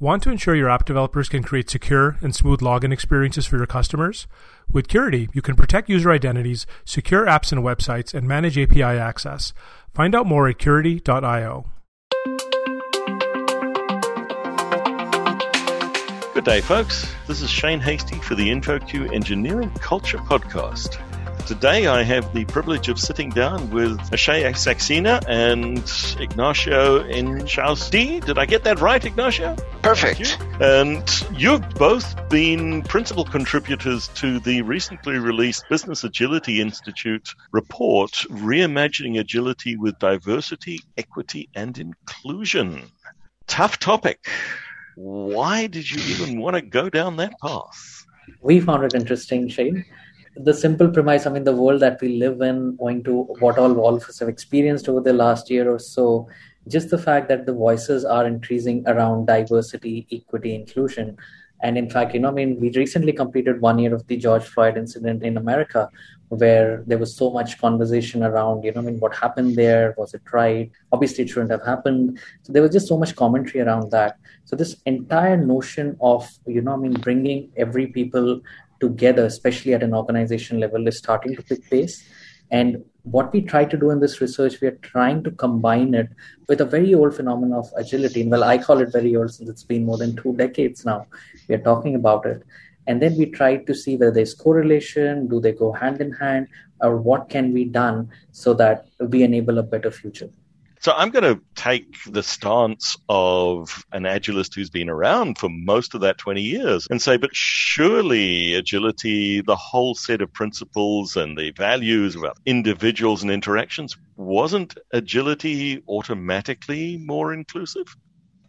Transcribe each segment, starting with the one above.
Want to ensure your app developers can create secure and smooth login experiences for your customers? With Curity, you can protect user identities, secure apps and websites, and manage API access. Find out more at curity.io. Good day, folks. This is Shane Hastie for the InfoQ Engineering Culture Podcast. Today I have the privilege of sitting down with Akshay Saxena and Ignacio Inchausti. Did I get that right, Ignacio? Perfect. You. And you've both been principal contributors to the recently released Business Agility Institute report, Reimagining Agility with Diversity, Equity, and Inclusion. Tough topic. Why did you even want to go down that path? We found it interesting, Shane the simple premise, I mean, the world that we live in, owing to what all all of us have experienced over the last year or so, just the fact that the voices are increasing around diversity, equity, inclusion. And in fact, you know, I mean, we recently completed one year of the George Floyd incident in America, where there was so much conversation around, you know, I mean, what happened there? Was it right? Obviously, it shouldn't have happened. So there was just so much commentary around that. So this entire notion of, you know, I mean, bringing every people together, especially at an organization level, is starting to pick pace. And what we try to do in this research, we are trying to combine it with a very old phenomenon of agility. And well, I call it very old since it's been more than two decades now. We are talking about it. And then we try to see whether there's correlation, do they go hand in hand, or what can be done so that we enable a better future. So I'm going to take the stance of an agilist who's been around for most of that 20 years and say, but surely agility, the whole set of principles and the values about individuals and interactions, wasn't agility automatically more inclusive?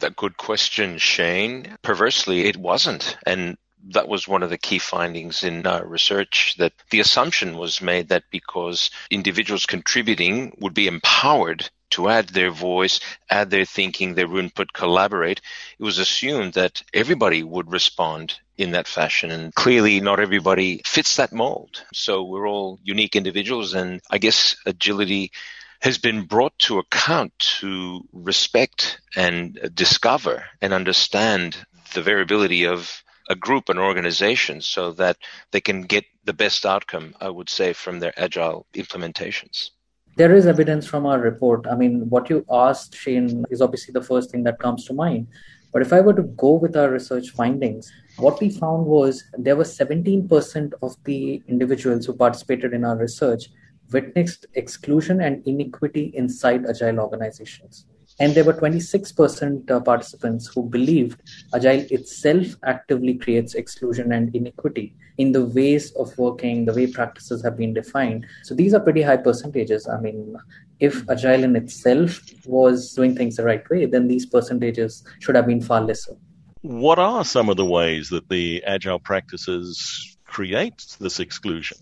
A good question, Shane. Perversely, it wasn't. And that was one of the key findings in uh, research that the assumption was made that because individuals contributing would be empowered to add their voice, add their thinking, their input, collaborate, it was assumed that everybody would respond in that fashion. And clearly, not everybody fits that mold. So we're all unique individuals. And I guess agility has been brought to account to respect and discover and understand the variability of a group, an organization, so that they can get the best outcome, I would say, from their agile implementations. There is evidence from our report. I mean, what you asked, Shane, is obviously the first thing that comes to mind. But if I were to go with our research findings, what we found was there was 17% of the individuals who participated in our research witnessed exclusion and inequity inside agile organizations. And there were 26% uh, participants who believed Agile itself actively creates exclusion and inequity in the ways of working, the way practices have been defined. So these are pretty high percentages. I mean, if Agile in itself was doing things the right way, then these percentages should have been far lesser. What are some of the ways that the Agile practices create this exclusion?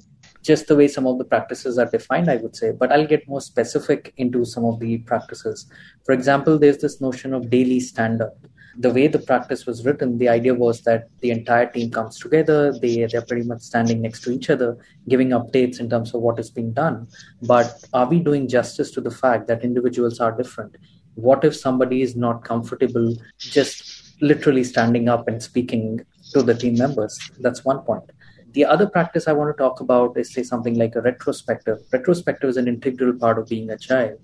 Just the way some of the practices are defined, I would say. But I'll get more specific into some of the practices. For example, there's this notion of daily stand up. The way the practice was written, the idea was that the entire team comes together, they, they're pretty much standing next to each other, giving updates in terms of what is being done. But are we doing justice to the fact that individuals are different? What if somebody is not comfortable just literally standing up and speaking to the team members? That's one point the other practice I want to talk about is say something like a retrospective. Retrospective is an integral part of being agile.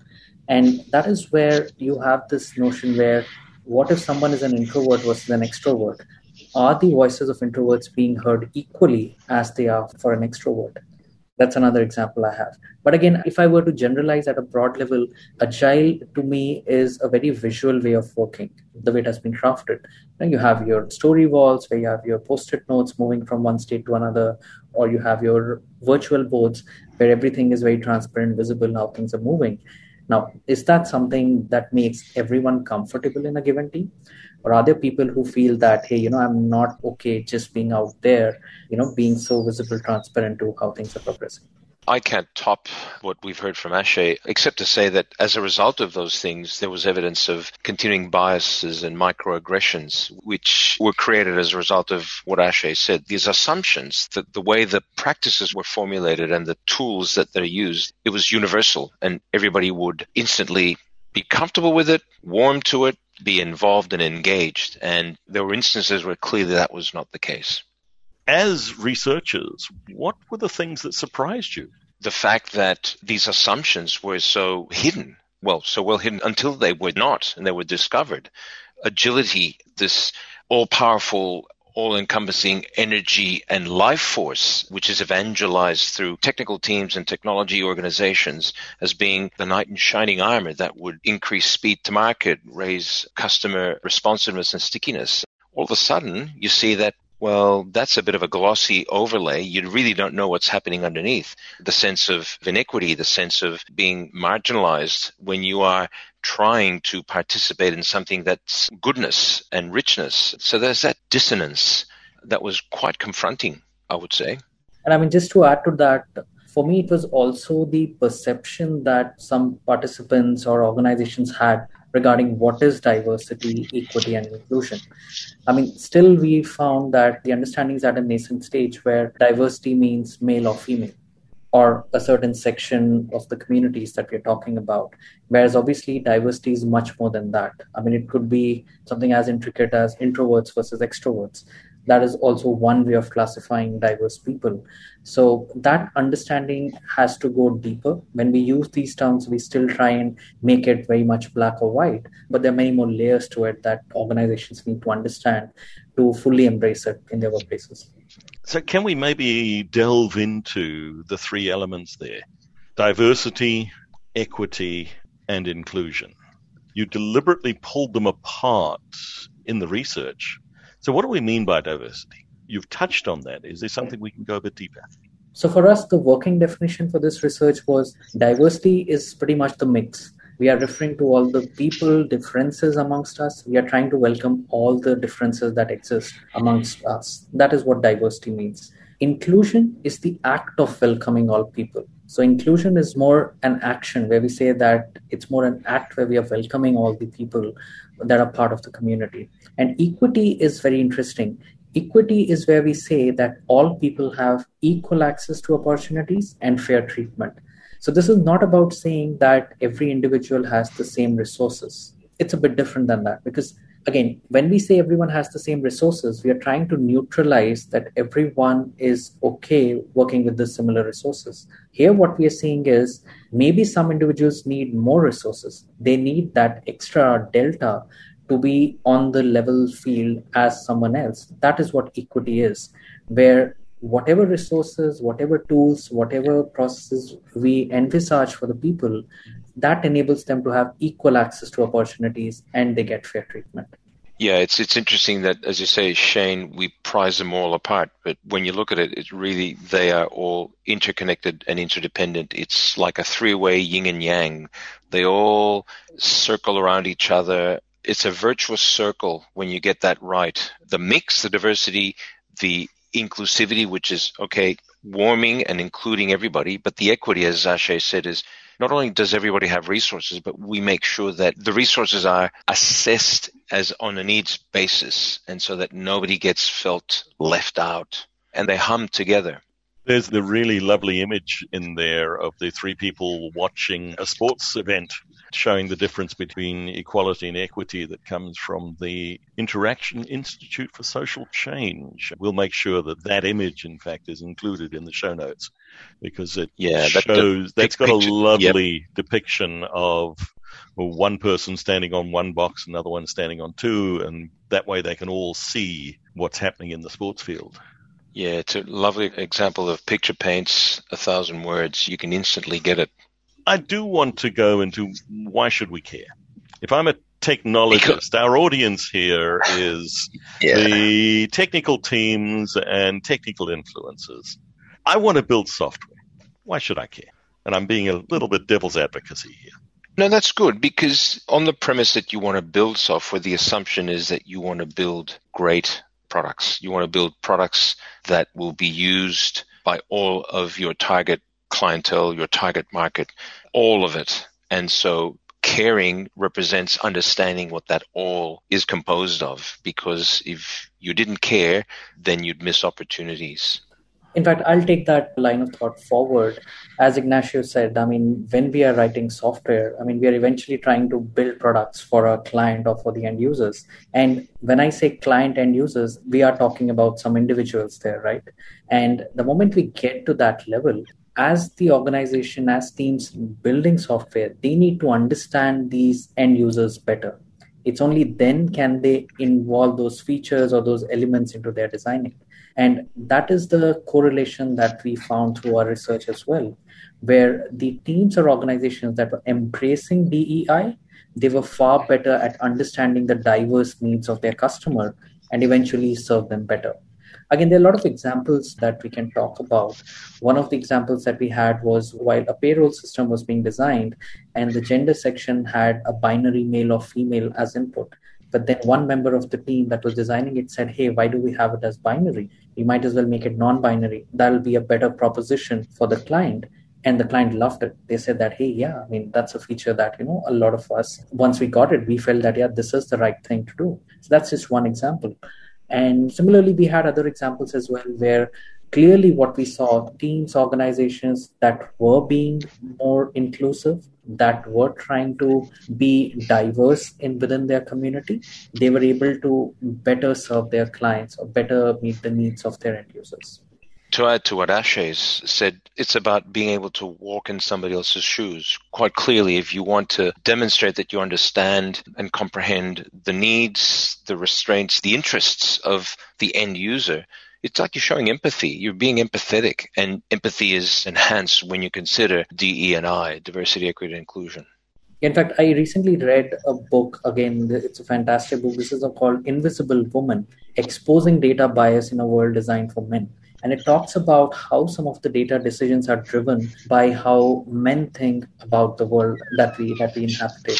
And that is where you have this notion where what if someone is an introvert versus an extrovert? Are the voices of introverts being heard equally as they are for an extrovert? That's another example I have. But again, if I were to generalize at a broad level, agile to me is a very visual way of working, the way it has been crafted. Now you have your story walls where you have your post it notes moving from one state to another, or you have your virtual boards where everything is very transparent, visible, how things are moving. Now, is that something that makes everyone comfortable in a given team? Or are there people who feel that hey you know i'm not okay just being out there you know being so visible transparent to how things are progressing I can't top what we've heard from Akshay, except to say that as a result of those things, there was evidence of continuing biases and microaggressions, which were created as a result of what Akshay said. These assumptions that the way the practices were formulated and the tools that they're used, it was universal and everybody would instantly be comfortable with it, warm to it, be involved and engaged. And there were instances where clearly that was not the case. As researchers, what were the things that surprised you? The fact that these assumptions were so hidden, well, so well hidden until they were not and they were discovered. Agility, this all powerful all encompassing energy and life force, which is evangelized through technical teams and technology organizations as being the knight in shining armor that would increase speed to market, raise customer responsiveness and stickiness. All of a sudden, you see that well, that's a bit of a glossy overlay. You really don't know what's happening underneath. The sense of inequity, the sense of being marginalized when you are trying to participate in something that's goodness and richness. So there's that dissonance that was quite confronting, I would say. And I mean, just to add to that, for me, it was also the perception that some participants or organizations had regarding what is diversity, equity, and inclusion. I mean, still we found that the understanding is at a nascent stage where diversity means male or female or a certain section of the communities that we're talking about. Whereas obviously diversity is much more than that. I mean, it could be something as intricate as introverts versus extroverts that is also one way of classifying diverse people so that understanding has to go deeper when we use these terms we still try and make it very much black or white but there are many more layers to it that organizations need to understand to fully embrace it in their workplaces so can we maybe delve into the three elements there diversity equity and inclusion you deliberately pulled them apart in the research so, what do we mean by diversity? You've touched on that. Is there something we can go a bit deeper? So, for us, the working definition for this research was diversity is pretty much the mix. We are referring to all the people, differences amongst us. We are trying to welcome all the differences that exist amongst us. That is what diversity means. Inclusion is the act of welcoming all people. So, inclusion is more an action where we say that it's more an act where we are welcoming all the people that are part of the community. And equity is very interesting. Equity is where we say that all people have equal access to opportunities and fair treatment. So, this is not about saying that every individual has the same resources. It's a bit different than that because again, when we say everyone has the same resources, we are trying to neutralize that everyone is okay working with the similar resources. Here, what we are seeing is maybe some individuals need more resources. They need that extra delta to be on the level field as someone else. That is what equity is, where whatever resources, whatever tools, whatever processes we envisage for the people, that enables them to have equal access to opportunities and they get fair treatment. Yeah, it's it's interesting that, as you say, Shane, we prize them all apart. But when you look at it, it's really they are all interconnected and interdependent. It's like a three-way yin and yang. They all circle around each other. It's a virtuous circle when you get that right. The mix, the diversity, the inclusivity, which is okay, warming and including everybody, but the equity, as Akshay said, is not only does everybody have resources, but we make sure that the resources are assessed as on a needs basis and so that nobody gets felt left out and they hum together. There's the really lovely image in there of the three people watching a sports event showing the difference between equality and equity that comes from the Interaction Institute for Social Change. We'll make sure that that image, in fact, is included in the show notes because it yeah, that, shows that's got picture, a lovely yep. depiction of one person standing on one box, another one standing on two, and that way they can all see what's happening in the sports field. Yeah, it's a lovely example of picture paints a thousand words. You can instantly get it. I do want to go into why should we care? If I'm a technologist, our audience here is yeah. the technical teams and technical influencers. I want to build software. Why should I care? And I'm being a little bit devil's advocacy here. No, that's good because on the premise that you want to build software, the assumption is that you want to build great products. You want to build products that will be used by all of your target clientele, your target market, all of it. And so caring represents understanding what that all is composed of because if you didn't care, then you'd miss opportunities. In fact, I'll take that line of thought forward. As Ignacio said, I mean, when we are writing software, I mean, we are eventually trying to build products for our client or for the end users. And when I say client end users, we are talking about some individuals there, right? And the moment we get to that level, as the organization, as teams building software, they need to understand these end users better. It's only then can they involve those features or those elements into their designing. And that is the correlation that we found through our research as well, where the teams or organizations that were embracing DEI, they were far better at understanding the diverse needs of their customer and eventually serve them better. Again, there are a lot of examples that we can talk about. One of the examples that we had was while a payroll system was being designed and the gender section had a binary male or female as input. But then one member of the team that was designing it said, hey, why do we have it as binary? We might as well make it non binary. That'll be a better proposition for the client and the client loved it they said that hey yeah i mean that's a feature that you know a lot of us once we got it we felt that yeah this is the right thing to do so that's just one example and similarly we had other examples as well where clearly what we saw teams organizations that were being more inclusive that were trying to be diverse in within their community they were able to better serve their clients or better meet the needs of their end users to add to what Akshay said, it's about being able to walk in somebody else's shoes. Quite clearly, if you want to demonstrate that you understand and comprehend the needs, the restraints, the interests of the end user, it's like you're showing empathy. You're being empathetic, and empathy is enhanced when you consider DE and I, diversity, equity, and inclusion. In fact, I recently read a book again. It's a fantastic book. This is called Invisible Woman Exposing Data Bias in a World Designed for Men. And it talks about how some of the data decisions are driven by how men think about the world that we that we inhabit.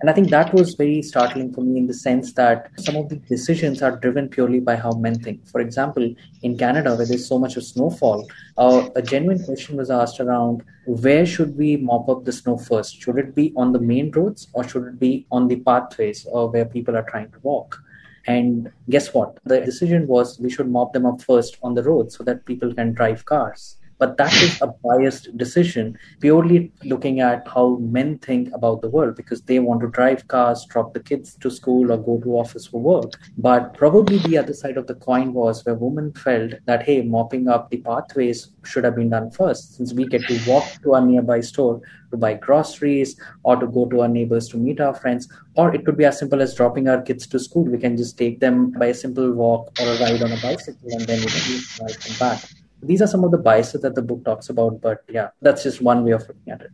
And I think that was very startling for me in the sense that some of the decisions are driven purely by how men think. For example, in Canada, where there's so much of snowfall, uh, a genuine question was asked around where should we mop up the snow first? Should it be on the main roads or should it be on the pathways or where people are trying to walk? And guess what? The decision was we should mop them up first on the road so that people can drive cars. But that is a biased decision, purely looking at how men think about the world because they want to drive cars, drop the kids to school, or go to office for work. But probably the other side of the coin was where women felt that, hey, mopping up the pathways should have been done first, since we get to walk to our nearby store to buy groceries or to go to our neighbors to meet our friends. Or it could be as simple as dropping our kids to school. We can just take them by a simple walk or a ride on a bicycle and then we can ride them back these are some of the biases that the book talks about, but yeah, that's just one way of looking at it.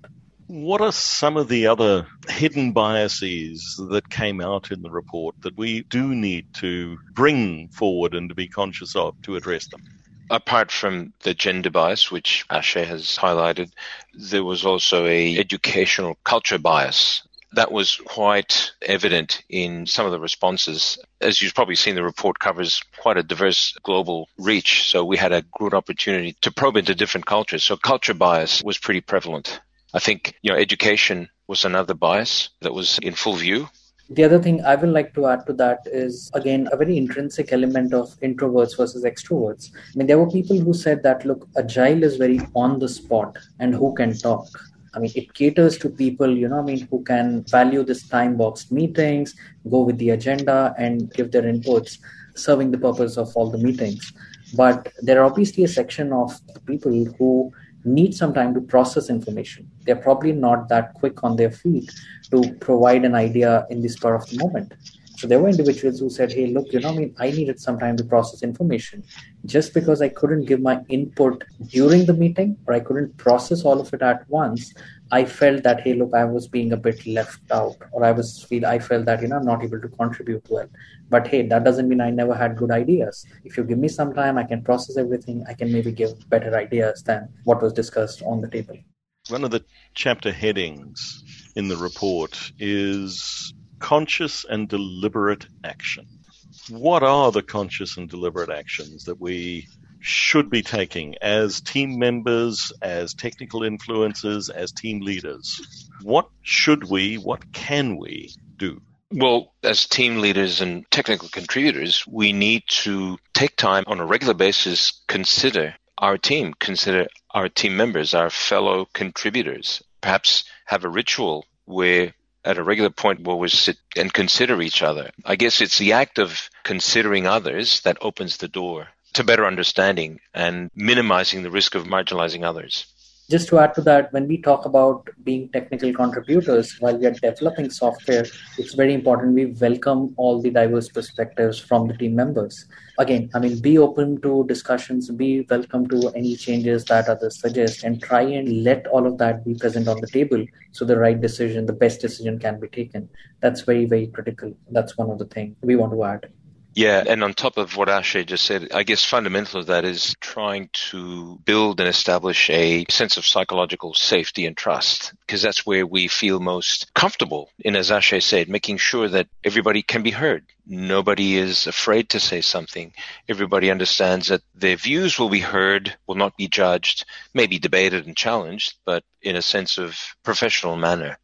What are some of the other hidden biases that came out in the report that we do need to bring forward and to be conscious of to address them? Apart from the gender bias, which Akshay has highlighted, there was also a educational culture bias that was quite evident in some of the responses. As you've probably seen, the report covers quite a diverse global reach. So we had a good opportunity to probe into different cultures. So culture bias was pretty prevalent. I think, you know, education was another bias that was in full view. The other thing I would like to add to that is, again, a very intrinsic element of introverts versus extroverts. I mean, there were people who said that, look, agile is very on the spot and who can talk. I mean, it caters to people, you know, I mean, who can value this time boxed meetings, go with the agenda, and give their inputs, serving the purpose of all the meetings. But there are obviously a section of people who need some time to process information. They're probably not that quick on their feet to provide an idea in the spur of the moment. So there were individuals who said, hey, look, you know, I mean, I needed some time to process information. Just because I couldn't give my input during the meeting or I couldn't process all of it at once, I felt that, hey, look, I was being a bit left out, or I was feel I felt that, you know, I'm not able to contribute well. But hey, that doesn't mean I never had good ideas. If you give me some time, I can process everything. I can maybe give better ideas than what was discussed on the table. One of the chapter headings in the report is conscious and deliberate action. What are the conscious and deliberate actions that we should be taking as team members, as technical influencers, as team leaders? What should we, what can we do? Well, as team leaders and technical contributors, we need to take time on a regular basis, consider our team, consider our team members, our fellow contributors. Perhaps have a ritual where at a regular point where we sit and consider each other. I guess it's the act of considering others that opens the door to better understanding and minimizing the risk of marginalizing others just to add to that, when we talk about being technical contributors while we are developing software, it's very important we welcome all the diverse perspectives from the team members. Again, I mean, be open to discussions, be welcome to any changes that others suggest, and try and let all of that be present on the table so the right decision, the best decision can be taken. That's very, very critical. That's one of the things we want to add. Yeah, and on top of what Akshay just said, I guess fundamental of that is trying to build and establish a sense of psychological safety and trust, because that's where we feel most comfortable in, as Akshay said, making sure that everybody can be heard. Nobody is afraid to say something. Everybody understands that their views will be heard, will not be judged, may be debated and challenged, but in a sense of professional manner.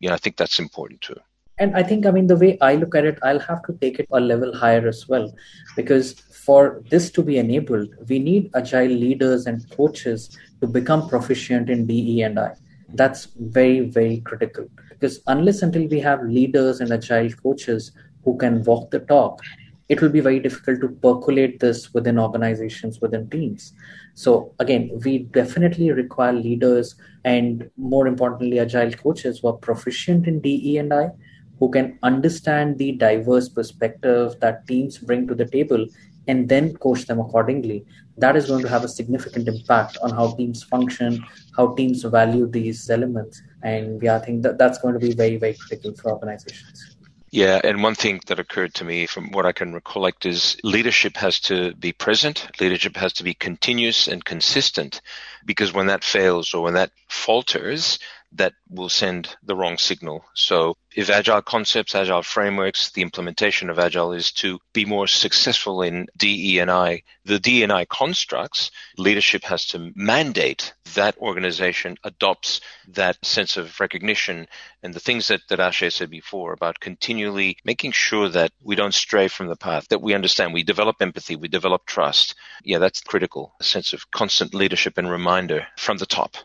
You know, I think that's important too and i think i mean the way i look at it i'll have to take it a level higher as well. Because for this to be enabled we need agile leaders and coaches to become proficient in de and i. That's very very critical. Because unless until we have leaders and agile coaches who can walk the talk it will be very difficult to percolate this within organizations within teams. So again we definitely require leaders and more importantly agile coaches who are proficient in de and i who can understand the diverse perspective that teams bring to the table and then coach them accordingly. That is going to have a significant impact on how teams function how teams value these elements. And yeah i think that that's going to be very very critical for organizations. Yeah, and one thing that occurred to me from what I can recollect is leadership has to be present, leadership has to be continuous and consistent, because when that fails or when that falters, that will send the wrong signal. So if agile concepts, agile frameworks, the implementation of agile is to be more successful in DE&I, the DE&I constructs, leadership has to mandate that organization adopts that sense of recognition and the things that, that Akshay said before about continually making sure that we don't stray from the path, that we understand, we develop empathy, we develop trust. Yeah, that's critical. A sense of constant leadership and reminder from the top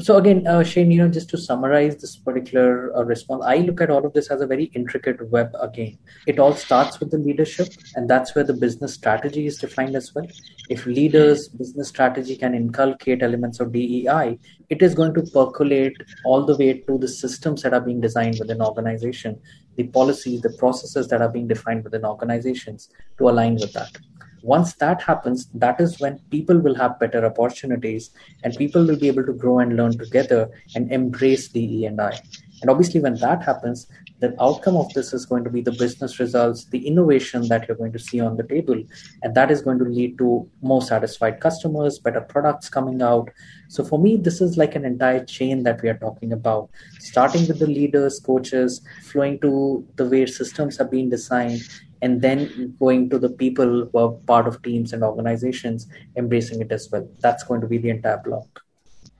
so again uh, shane you know just to summarize this particular uh, response i look at all of this as a very intricate web again. It all starts with the leadership and that's where the business strategy is defined as well. If leaders business strategy can inculcate elements of dei it is going to percolate all the way to the systems that are being designed within organization the policies the processes that are being defined within organizations to align with that once that happens that is when people will have better opportunities and people will be able to grow and learn together and embrace the e and i. And obviously when that happens the outcome of this is going to be the business results the innovation that you're going to see on the table. And that is going to lead to more satisfied customers better products coming out. So for me this is like an entire chain that we are talking about. Starting with the leaders coaches flowing to the way systems are being designed and then going to the people who are part of teams and organizations embracing it as well. That's going to be the entire block.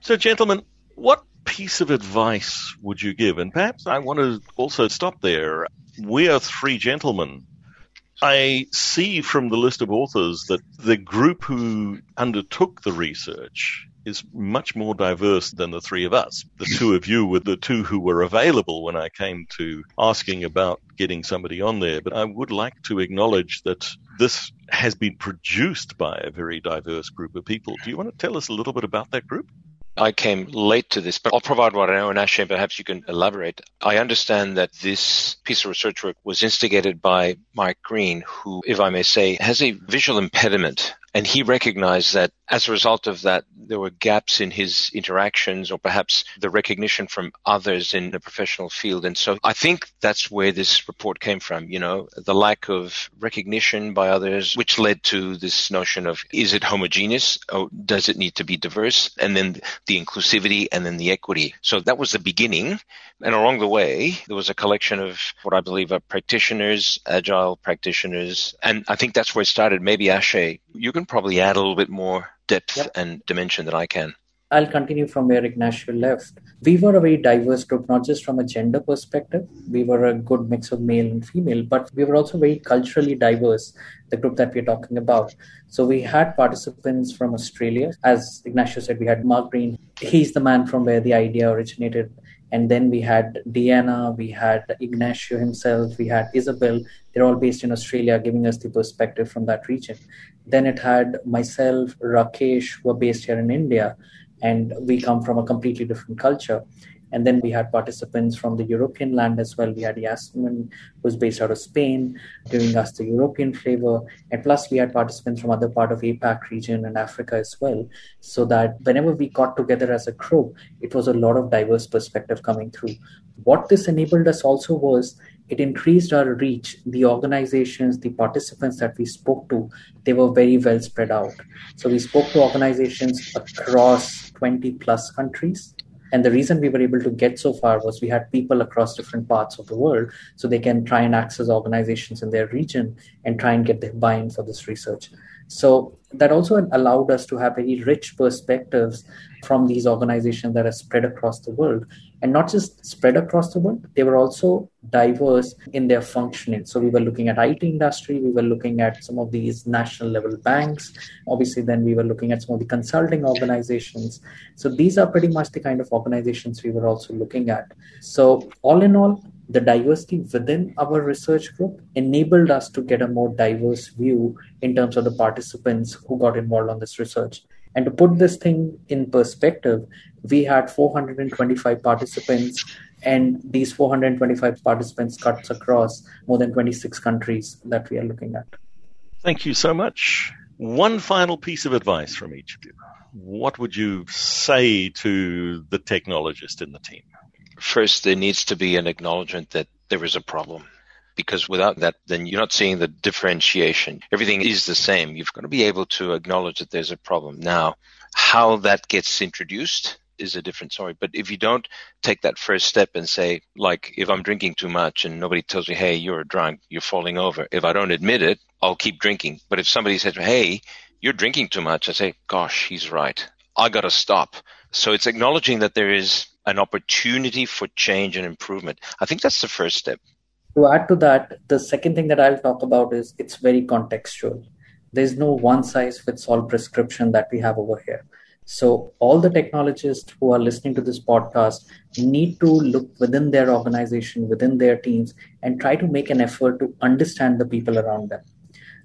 So, gentlemen, what piece of advice would you give? And perhaps I want to also stop there. We are three gentlemen. I see from the list of authors that the group who undertook the research is much more diverse than the three of us. The two of you were the two who were available when I came to asking about getting somebody on there. But I would like to acknowledge that this has been produced by a very diverse group of people. Do you want to tell us a little bit about that group? I came late to this, but I'll provide what I know, and Akshay, perhaps you can elaborate. I understand that this piece of research work was instigated by Mike Green, who, if I may say, has a visual impediment and he recognized that as a result of that, there were gaps in his interactions or perhaps the recognition from others in the professional field. And so I think that's where this report came from, you know, the lack of recognition by others, which led to this notion of is it homogeneous or does it need to be diverse? And then the inclusivity and then the equity. So that was the beginning. And along the way, there was a collection of what I believe are practitioners, agile practitioners. And I think that's where it started. Maybe Akshay, you can probably add a little bit more depth yep. and dimension than I can. I'll continue from where Ignacio left. We were a very diverse group, not just from a gender perspective. We were a good mix of male and female, but we were also very culturally diverse, the group that we're talking about. So we had participants from Australia. As Ignacio said, we had Mark Green. He's the man from where the idea originated. And then we had Deanna, we had Ignacio himself, we had Isabel. They're all based in Australia, giving us the perspective from that region. Then it had myself, Rakesh, who are based here in India and we come from a completely different culture. And then we had participants from the European land as well. We had Yasmin, who's based out of Spain, giving us the European flavor. And plus, we had participants from other part of APAC region and Africa as well. So that whenever we got together as a group, it was a lot of diverse perspective coming through. What this enabled us also was it increased our reach. The organizations, the participants that we spoke to, they were very well spread out. So we spoke to organizations across 20 plus countries. And the reason we were able to get so far was we had people across different parts of the world so they can try and access organizations in their region and try and get the buy in for this research. So that also allowed us to have very rich perspectives from these organizations that are spread across the world. And not just spread across the world they were also diverse in their functioning. So we were looking at IT industry we were looking at some of these national level banks obviously then we were looking at some of the consulting organizations. So these are pretty much the kind of organizations we were also looking at. So all in all the diversity within our research group enabled us to get a more diverse view in terms of the participants who got involved on this research. And to put this thing in perspective, we had 425 participants, and these 425 participants cuts across more than 26 countries that we are looking at. Thank you so much. One final piece of advice from each of you. What would you say to the technologist in the team? First, there needs to be an acknowledgement that there is a problem. Because without that, then you're not seeing the differentiation. Everything is the same. You've got to be able to acknowledge that there's a problem. Now, how that gets introduced is a different story. But if you don't take that first step and say, like, if I'm drinking too much and nobody tells me, hey, you're drunk, you're falling over. If I don't admit it, I'll keep drinking. But if somebody says, hey, you're drinking too much, I say, gosh, he's right. I got to stop. So it's acknowledging that there is an opportunity for change and improvement. I think that's the first step. To add to that, the second thing that I'll talk about is it's very contextual. There's no one size fits all prescription that we have over here. So, all the technologists who are listening to this podcast need to look within their organization, within their teams, and try to make an effort to understand the people around them.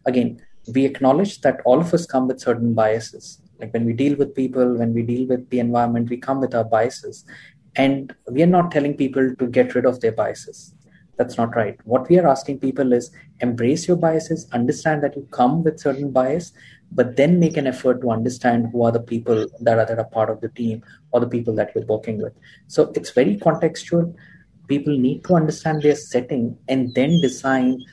Again, we acknowledge that all of us come with certain biases. Like when we deal with people, when we deal with the environment, we come with our biases. And we are not telling people to get rid of their biases. That's not right. What we are asking people is embrace your biases, understand that you come with certain bias, but then make an effort to understand who are the people that are, that are part of the team or the people that you're working with. So it's very contextual. People need to understand their setting and then design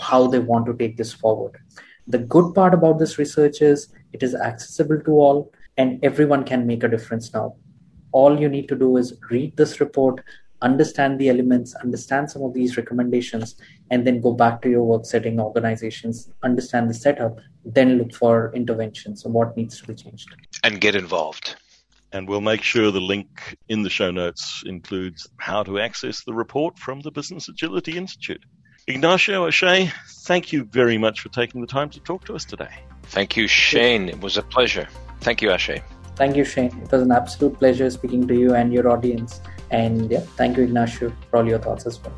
how they want to take this forward. The good part about this research is it is accessible to all and everyone can make a difference now. All you need to do is read this report understand the elements understand some of these recommendations and then go back to your work setting organizations understand the setup then look for interventions and what needs to be changed? And get involved. And we'll make sure the link in the show notes includes how to access the report from the Business Agility Institute. Ignacio Akshay, thank you very much for taking the time to talk to us today. Thank you, Shane. It was a pleasure. Thank you, Akshay. Thank you, Shane. It was an absolute pleasure speaking to you and your audience. And yeah, thank you, Ignacio, for all your thoughts as well.